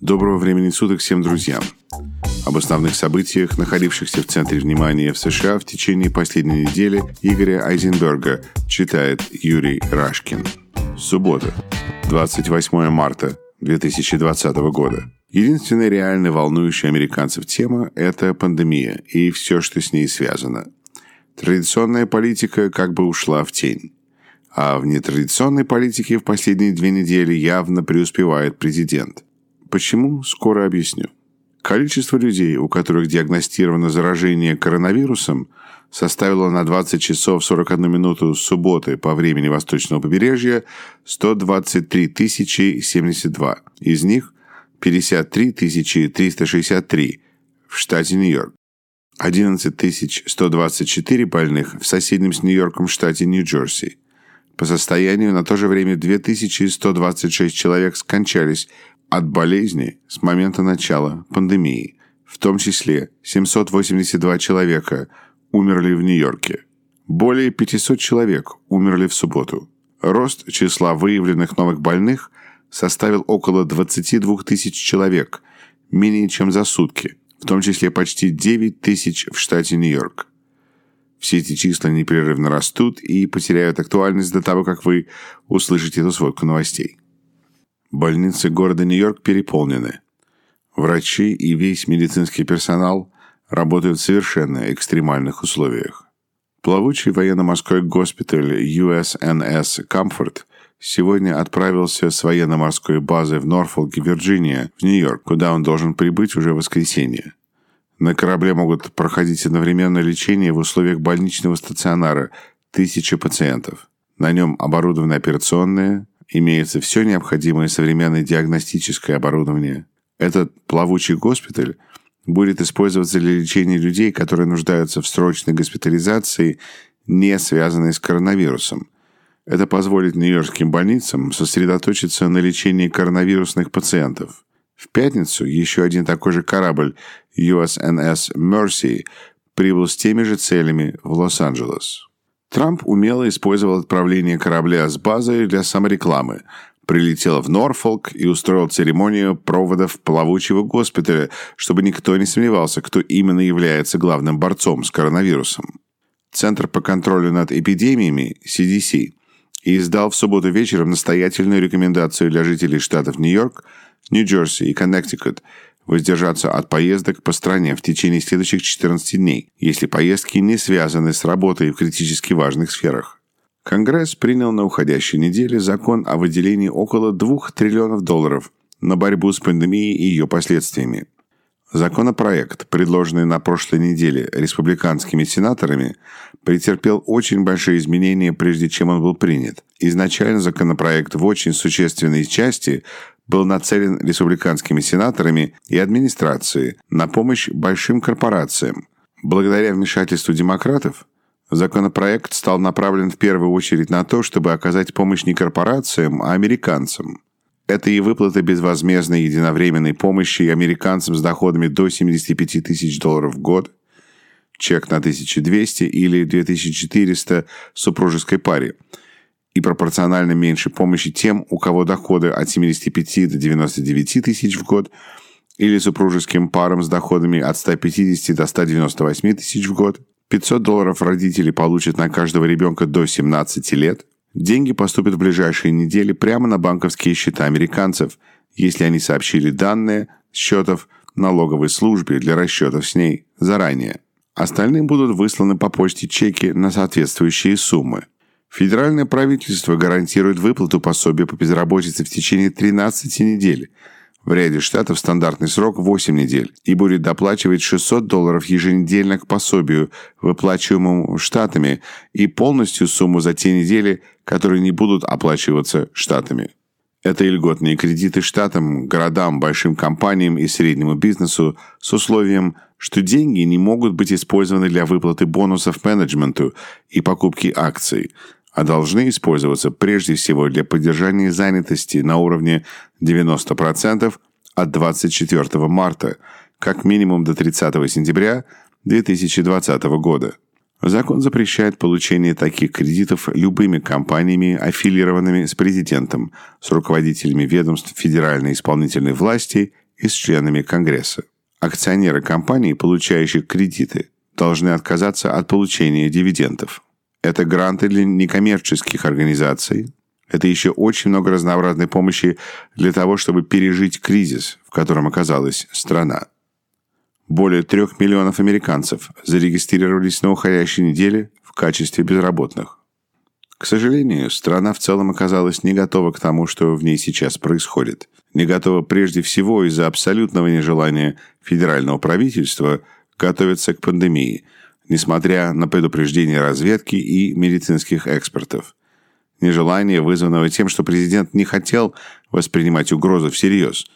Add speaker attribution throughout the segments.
Speaker 1: Доброго времени суток всем друзьям. Об основных событиях, находившихся в центре внимания в США в течение последней недели Игоря Айзенберга читает Юрий Рашкин. Суббота, 28 марта 2020 года. Единственная реально волнующая американцев тема – это пандемия и все, что с ней связано. Традиционная политика как бы ушла в тень. А в нетрадиционной политике в последние две недели явно преуспевает президент – Почему? Скоро объясню. Количество людей, у которых диагностировано заражение коронавирусом, составило на 20 часов 41 минуту субботы по времени восточного побережья 123 072. Из них 53 363 в штате Нью-Йорк. 11 124 больных в соседнем с Нью-Йорком штате Нью-Джерси. По состоянию на то же время 2126 человек скончались от болезни с момента начала пандемии. В том числе 782 человека умерли в Нью-Йорке. Более 500 человек умерли в субботу. Рост числа выявленных новых больных составил около 22 тысяч человек, менее чем за сутки, в том числе почти 9 тысяч в штате Нью-Йорк. Все эти числа непрерывно растут и потеряют актуальность до того, как вы услышите эту сводку новостей. Больницы города Нью-Йорк переполнены. Врачи и весь медицинский персонал работают в совершенно экстремальных условиях. Плавучий военно-морской госпиталь USNS Comfort сегодня отправился с военно-морской базы в Норфолке, Вирджиния, в Нью-Йорк, куда он должен прибыть уже в воскресенье. На корабле могут проходить одновременно лечение в условиях больничного стационара тысячи пациентов. На нем оборудованы операционные, имеется все необходимое современное диагностическое оборудование. Этот плавучий госпиталь будет использоваться для лечения людей, которые нуждаются в срочной госпитализации, не связанной с коронавирусом. Это позволит нью-йоркским больницам сосредоточиться на лечении коронавирусных пациентов. В пятницу еще один такой же корабль USNS Mercy прибыл с теми же целями в Лос-Анджелес. Трамп умело использовал отправление корабля с базы для саморекламы, прилетел в Норфолк и устроил церемонию проводов плавучего госпиталя, чтобы никто не сомневался, кто именно является главным борцом с коронавирусом. Центр по контролю над эпидемиями, CDC, издал в субботу вечером настоятельную рекомендацию для жителей штатов Нью-Йорк, Нью-Джерси и Коннектикут – воздержаться от поездок по стране в течение следующих 14 дней, если поездки не связаны с работой в критически важных сферах. Конгресс принял на уходящей неделе закон о выделении около 2 триллионов долларов на борьбу с пандемией и ее последствиями. Законопроект, предложенный на прошлой неделе республиканскими сенаторами, претерпел очень большие изменения, прежде чем он был принят. Изначально законопроект в очень существенной части был нацелен республиканскими сенаторами и администрацией на помощь большим корпорациям. Благодаря вмешательству демократов, законопроект стал направлен в первую очередь на то, чтобы оказать помощь не корпорациям, а американцам. Это и выплата безвозмездной единовременной помощи американцам с доходами до 75 тысяч долларов в год, чек на 1200 или 2400 супружеской паре – и пропорционально меньше помощи тем, у кого доходы от 75 до 99 тысяч в год, или супружеским парам с доходами от 150 до 198 тысяч в год. 500 долларов родители получат на каждого ребенка до 17 лет. Деньги поступят в ближайшие недели прямо на банковские счета американцев, если они сообщили данные счетов налоговой службе для расчетов с ней заранее. Остальным будут высланы по почте чеки на соответствующие суммы. Федеральное правительство гарантирует выплату пособия по безработице в течение 13 недель. В ряде штатов стандартный срок 8 недель и будет доплачивать 600 долларов еженедельно к пособию, выплачиваемому штатами, и полностью сумму за те недели, которые не будут оплачиваться штатами. Это и льготные кредиты штатам, городам, большим компаниям и среднему бизнесу с условием, что деньги не могут быть использованы для выплаты бонусов менеджменту и покупки акций – а должны использоваться прежде всего для поддержания занятости на уровне 90% от 24 марта, как минимум до 30 сентября 2020 года. Закон запрещает получение таких кредитов любыми компаниями, аффилированными с президентом, с руководителями ведомств федеральной исполнительной власти и с членами Конгресса. Акционеры компаний, получающих кредиты, должны отказаться от получения дивидендов. Это гранты для некоммерческих организаций. Это еще очень много разнообразной помощи для того, чтобы пережить кризис, в котором оказалась страна. Более трех миллионов американцев зарегистрировались на уходящей неделе в качестве безработных. К сожалению, страна в целом оказалась не готова к тому, что в ней сейчас происходит. Не готова прежде всего из-за абсолютного нежелания федерального правительства готовиться к пандемии – несмотря на предупреждения разведки и медицинских экспертов. Нежелание, вызванного тем, что президент не хотел воспринимать угрозу всерьез,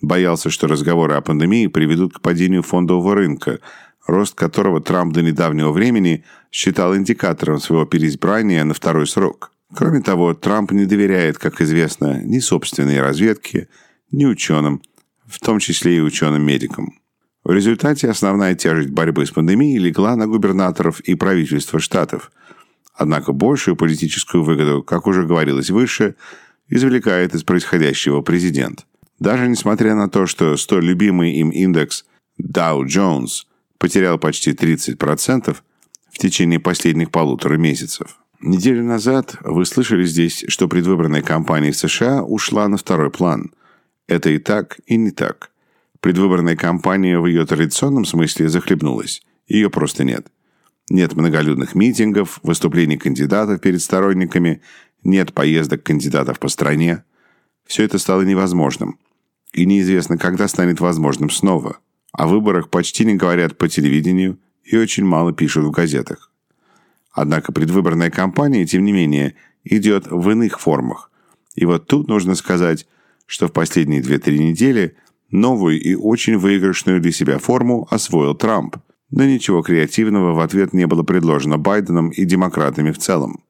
Speaker 1: боялся, что разговоры о пандемии приведут к падению фондового рынка, рост которого Трамп до недавнего времени считал индикатором своего переизбрания на второй срок. Кроме того, Трамп не доверяет, как известно, ни собственной разведке, ни ученым, в том числе и ученым-медикам. В результате основная тяжесть борьбы с пандемией легла на губернаторов и правительство штатов. Однако большую политическую выгоду, как уже говорилось выше, извлекает из происходящего президент. Даже несмотря на то, что столь любимый им индекс Dow Jones потерял почти 30% в течение последних полутора месяцев. Неделю назад вы слышали здесь, что предвыборная кампания в США ушла на второй план. Это и так, и не так – Предвыборная кампания в ее традиционном смысле захлебнулась. Ее просто нет. Нет многолюдных митингов, выступлений кандидатов перед сторонниками, нет поездок кандидатов по стране. Все это стало невозможным. И неизвестно, когда станет возможным снова. О выборах почти не говорят по телевидению и очень мало пишут в газетах. Однако предвыборная кампания, тем не менее, идет в иных формах. И вот тут нужно сказать, что в последние 2-3 недели Новую и очень выигрышную для себя форму освоил Трамп, но ничего креативного в ответ не было предложено Байденом и демократами в целом.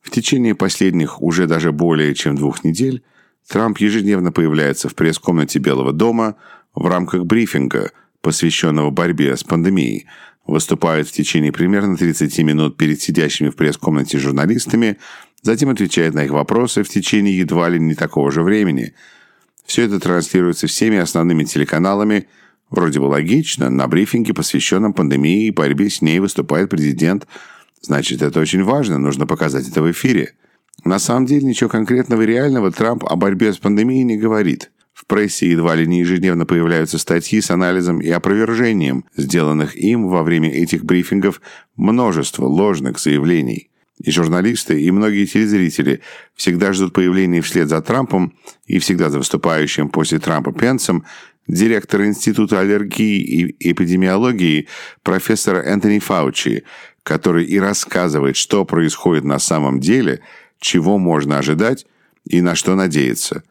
Speaker 1: В течение последних уже даже более чем двух недель Трамп ежедневно появляется в пресс-комнате Белого дома в рамках брифинга, посвященного борьбе с пандемией, выступает в течение примерно 30 минут перед сидящими в пресс-комнате журналистами, затем отвечает на их вопросы в течение едва ли не такого же времени – все это транслируется всеми основными телеканалами. Вроде бы логично, на брифинге, посвященном пандемии и борьбе с ней, выступает президент. Значит, это очень важно, нужно показать это в эфире. На самом деле, ничего конкретного и реального Трамп о борьбе с пандемией не говорит. В прессе едва ли не ежедневно появляются статьи с анализом и опровержением, сделанных им во время этих брифингов множество ложных заявлений. И журналисты, и многие телезрители всегда ждут появления вслед за Трампом и всегда за выступающим после Трампа Пенсом директора Института аллергии и эпидемиологии профессора Энтони Фаучи, который и рассказывает, что происходит на самом деле, чего можно ожидать и на что надеяться.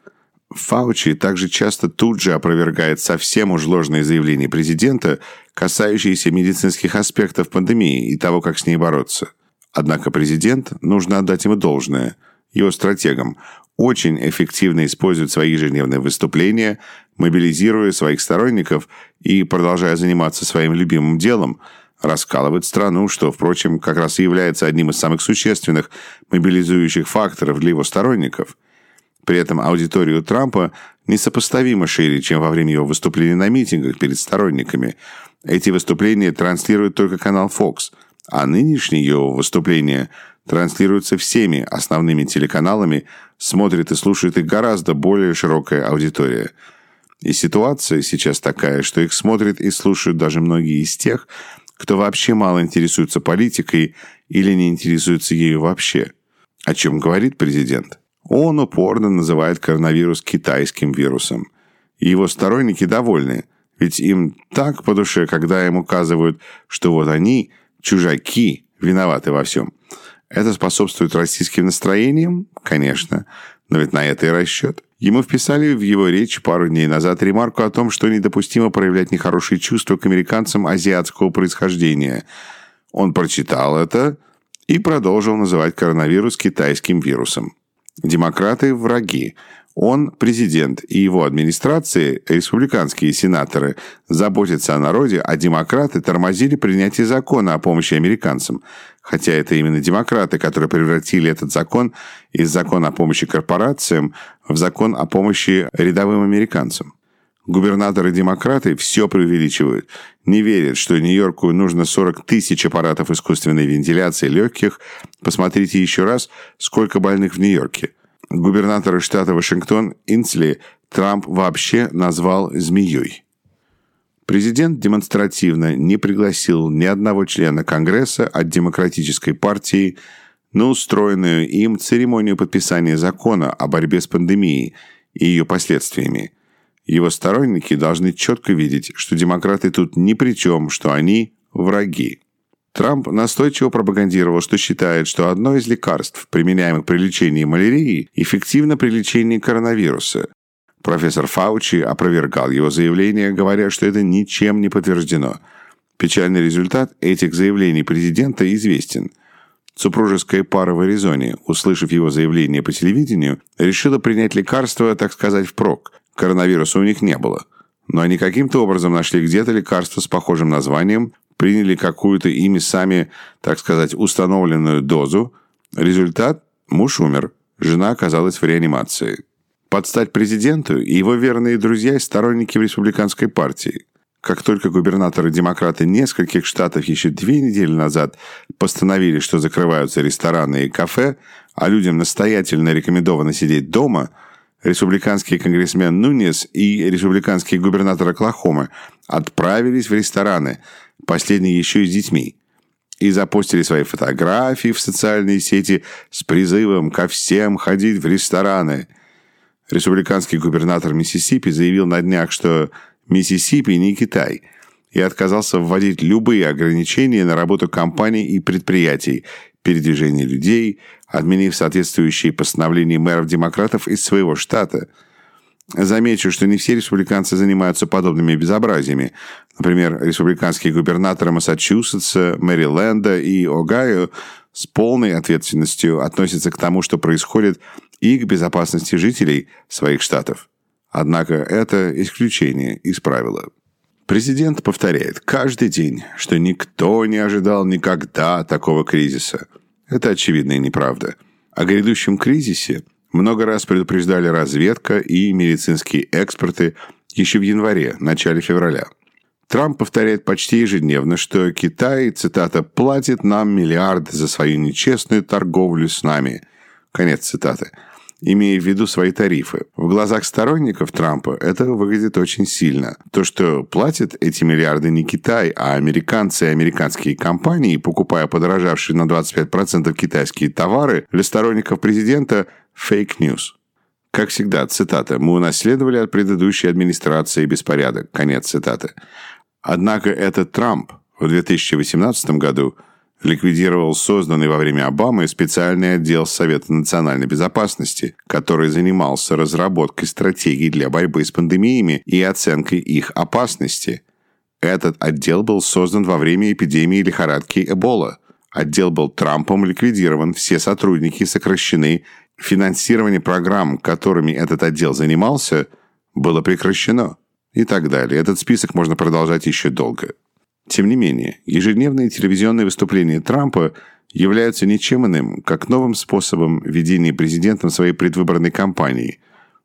Speaker 1: Фаучи также часто тут же опровергает совсем уж ложные заявления президента, касающиеся медицинских аспектов пандемии и того, как с ней бороться. Однако президент, нужно отдать ему должное, его стратегам, очень эффективно использует свои ежедневные выступления, мобилизируя своих сторонников и, продолжая заниматься своим любимым делом, раскалывает страну, что, впрочем, как раз и является одним из самых существенных мобилизующих факторов для его сторонников. При этом аудиторию Трампа несопоставимо шире, чем во время его выступлений на митингах перед сторонниками. Эти выступления транслирует только канал Fox – а нынешние его выступления транслируются всеми основными телеканалами, смотрит и слушает их гораздо более широкая аудитория. И ситуация сейчас такая, что их смотрят и слушают даже многие из тех, кто вообще мало интересуется политикой или не интересуется ею вообще. О чем говорит президент? Он упорно называет коронавирус китайским вирусом. И его сторонники довольны, ведь им так по душе, когда им указывают, что вот они – чужаки виноваты во всем. Это способствует российским настроениям? Конечно. Но ведь на это и расчет. Ему вписали в его речь пару дней назад ремарку о том, что недопустимо проявлять нехорошие чувства к американцам азиатского происхождения. Он прочитал это и продолжил называть коронавирус китайским вирусом. Демократы – враги. Он, президент и его администрации, республиканские сенаторы, заботятся о народе, а демократы тормозили принятие закона о помощи американцам. Хотя это именно демократы, которые превратили этот закон из закона о помощи корпорациям в закон о помощи рядовым американцам. Губернаторы-демократы все преувеличивают. Не верят, что Нью-Йорку нужно 40 тысяч аппаратов искусственной вентиляции легких. Посмотрите еще раз, сколько больных в Нью-Йорке. Губернатора штата Вашингтон Инсли Трамп вообще назвал «змеей». Президент демонстративно не пригласил ни одного члена Конгресса от Демократической партии на устроенную им церемонию подписания закона о борьбе с пандемией и ее последствиями – его сторонники должны четко видеть, что демократы тут ни при чем, что они враги. Трамп настойчиво пропагандировал, что считает, что одно из лекарств, применяемых при лечении малярии, эффективно при лечении коронавируса. Профессор Фаучи опровергал его заявление, говоря, что это ничем не подтверждено. Печальный результат этих заявлений президента известен. Супружеская пара в Аризоне, услышав его заявление по телевидению, решила принять лекарство, так сказать, впрок. Коронавируса у них не было. Но они каким-то образом нашли где-то лекарство с похожим названием, приняли какую-то ими сами, так сказать, установленную дозу. Результат – муж умер, жена оказалась в реанимации. Под стать президенту и его верные друзья и сторонники в республиканской партии. Как только губернаторы-демократы нескольких штатов еще две недели назад постановили, что закрываются рестораны и кафе, а людям настоятельно рекомендовано сидеть дома – республиканский конгрессмен Нунес и республиканский губернатор Оклахомы отправились в рестораны, последний еще и с детьми, и запостили свои фотографии в социальные сети с призывом ко всем ходить в рестораны. Республиканский губернатор Миссисипи заявил на днях, что Миссисипи не Китай, и отказался вводить любые ограничения на работу компаний и предприятий, передвижение людей, отменив соответствующие постановления мэров-демократов из своего штата. Замечу, что не все республиканцы занимаются подобными безобразиями. Например, республиканские губернаторы Массачусетса, Мэриленда и Огайо с полной ответственностью относятся к тому, что происходит, и к безопасности жителей своих штатов. Однако это исключение из правила. Президент повторяет каждый день, что никто не ожидал никогда такого кризиса. Это очевидная неправда. О грядущем кризисе много раз предупреждали разведка и медицинские эксперты еще в январе, начале февраля. Трамп повторяет почти ежедневно, что Китай, цитата, «платит нам миллиарды за свою нечестную торговлю с нами». Конец цитаты имея в виду свои тарифы. В глазах сторонников Трампа это выглядит очень сильно. То, что платят эти миллиарды не Китай, а американцы и американские компании, покупая подорожавшие на 25% китайские товары, для сторонников президента – fake news. Как всегда, цитата, «Мы унаследовали от предыдущей администрации беспорядок». Конец цитаты. Однако этот Трамп в 2018 году – ликвидировал созданный во время Обамы специальный отдел Совета национальной безопасности, который занимался разработкой стратегий для борьбы с пандемиями и оценкой их опасности. Этот отдел был создан во время эпидемии лихорадки Эбола. Отдел был Трампом ликвидирован, все сотрудники сокращены, финансирование программ, которыми этот отдел занимался, было прекращено и так далее. Этот список можно продолжать еще долго. Тем не менее, ежедневные телевизионные выступления Трампа являются ничем иным, как новым способом ведения президентом своей предвыборной кампании.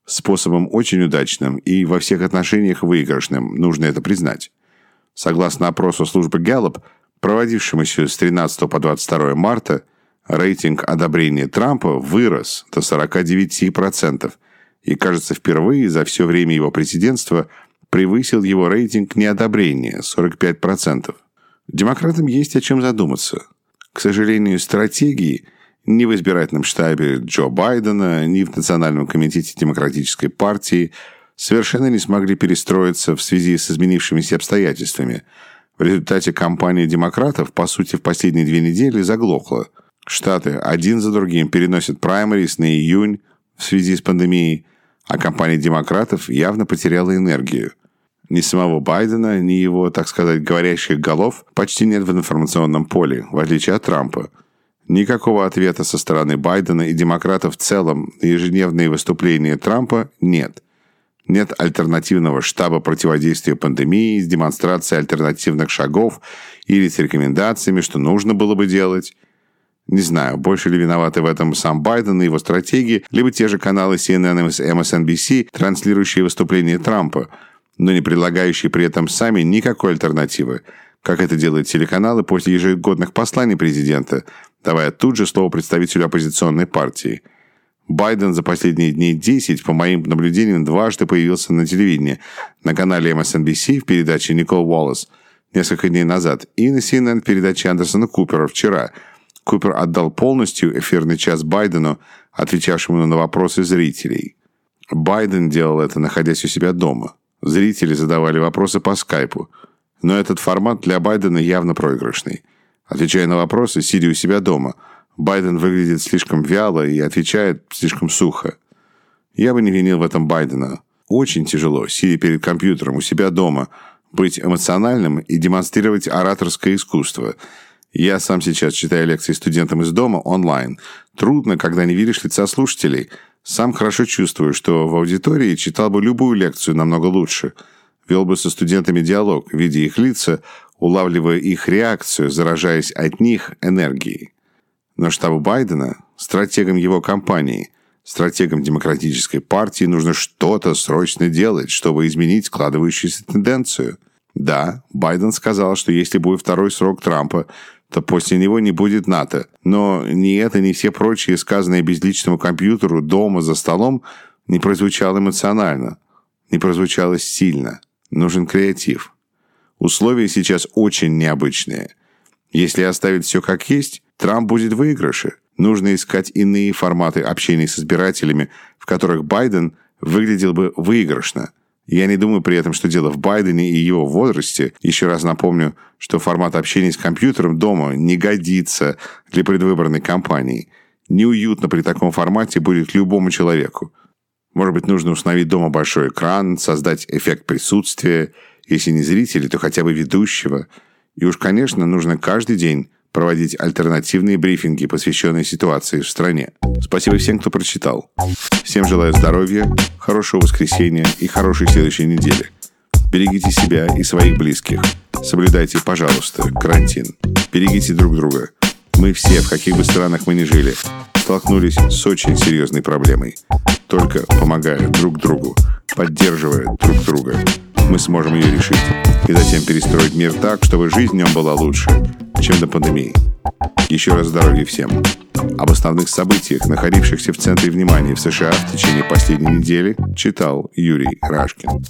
Speaker 1: Способом очень удачным и во всех отношениях выигрышным, нужно это признать. Согласно опросу службы Gallup, проводившемуся с 13 по 22 марта, рейтинг одобрения Трампа вырос до 49%, и, кажется, впервые за все время его президентства – превысил его рейтинг неодобрения – 45%. Демократам есть о чем задуматься. К сожалению, стратегии ни в избирательном штабе Джо Байдена, ни в Национальном комитете Демократической партии совершенно не смогли перестроиться в связи с изменившимися обстоятельствами. В результате кампания демократов, по сути, в последние две недели заглохла. Штаты один за другим переносят праймерис на июнь в связи с пандемией, а кампания демократов явно потеряла энергию. Ни самого Байдена, ни его, так сказать, говорящих голов почти нет в информационном поле, в отличие от Трампа. Никакого ответа со стороны Байдена и демократов в целом на ежедневные выступления Трампа нет. Нет альтернативного штаба противодействия пандемии с демонстрацией альтернативных шагов или с рекомендациями, что нужно было бы делать. Не знаю, больше ли виноваты в этом сам Байден и его стратегии, либо те же каналы CNN и MSNBC, транслирующие выступления Трампа – но не предлагающие при этом сами никакой альтернативы, как это делают телеканалы после ежегодных посланий президента, давая тут же слово представителю оппозиционной партии. Байден за последние дни 10, по моим наблюдениям, дважды появился на телевидении, на канале MSNBC в передаче Никол Уоллес несколько дней назад и на CNN в передаче Андерсона Купера вчера. Купер отдал полностью эфирный час Байдену, отвечавшему на вопросы зрителей. Байден делал это, находясь у себя дома. Зрители задавали вопросы по скайпу. Но этот формат для Байдена явно проигрышный. Отвечая на вопросы, сидя у себя дома, Байден выглядит слишком вяло и отвечает слишком сухо. Я бы не винил в этом Байдена. Очень тяжело, сидя перед компьютером у себя дома, быть эмоциональным и демонстрировать ораторское искусство. Я сам сейчас читаю лекции студентам из дома онлайн. Трудно, когда не видишь лица слушателей – сам хорошо чувствую, что в аудитории читал бы любую лекцию намного лучше. Вел бы со студентами диалог, видя их лица, улавливая их реакцию, заражаясь от них энергией. Но штабу Байдена, стратегам его кампании, стратегам демократической партии нужно что-то срочно делать, чтобы изменить складывающуюся тенденцию. Да, Байден сказал, что если будет второй срок Трампа, то после него не будет НАТО. Но ни это, ни все прочие сказанные безличному компьютеру дома за столом не прозвучало эмоционально, не прозвучало сильно. Нужен креатив. Условия сейчас очень необычные. Если оставить все как есть, Трамп будет в выигрыше. Нужно искать иные форматы общения с избирателями, в которых Байден выглядел бы выигрышно – я не думаю при этом, что дело в Байдене и его возрасте. Еще раз напомню, что формат общения с компьютером дома не годится для предвыборной кампании. Неуютно при таком формате будет любому человеку. Может быть, нужно установить дома большой экран, создать эффект присутствия, если не зрителей, то хотя бы ведущего. И уж, конечно, нужно каждый день проводить альтернативные брифинги, посвященные ситуации в стране. Спасибо всем, кто прочитал. Всем желаю здоровья, хорошего воскресенья и хорошей следующей недели. Берегите себя и своих близких. Соблюдайте, пожалуйста, карантин. Берегите друг друга. Мы все, в каких бы странах мы ни жили, столкнулись с очень серьезной проблемой. Только помогая друг другу, поддерживая друг друга, мы сможем ее решить и затем перестроить мир так, чтобы жизнь в нем была лучше, чем до пандемии. Еще раз здоровья всем. Об основных событиях, находившихся в центре внимания в США в течение последней недели, читал Юрий Рашкин.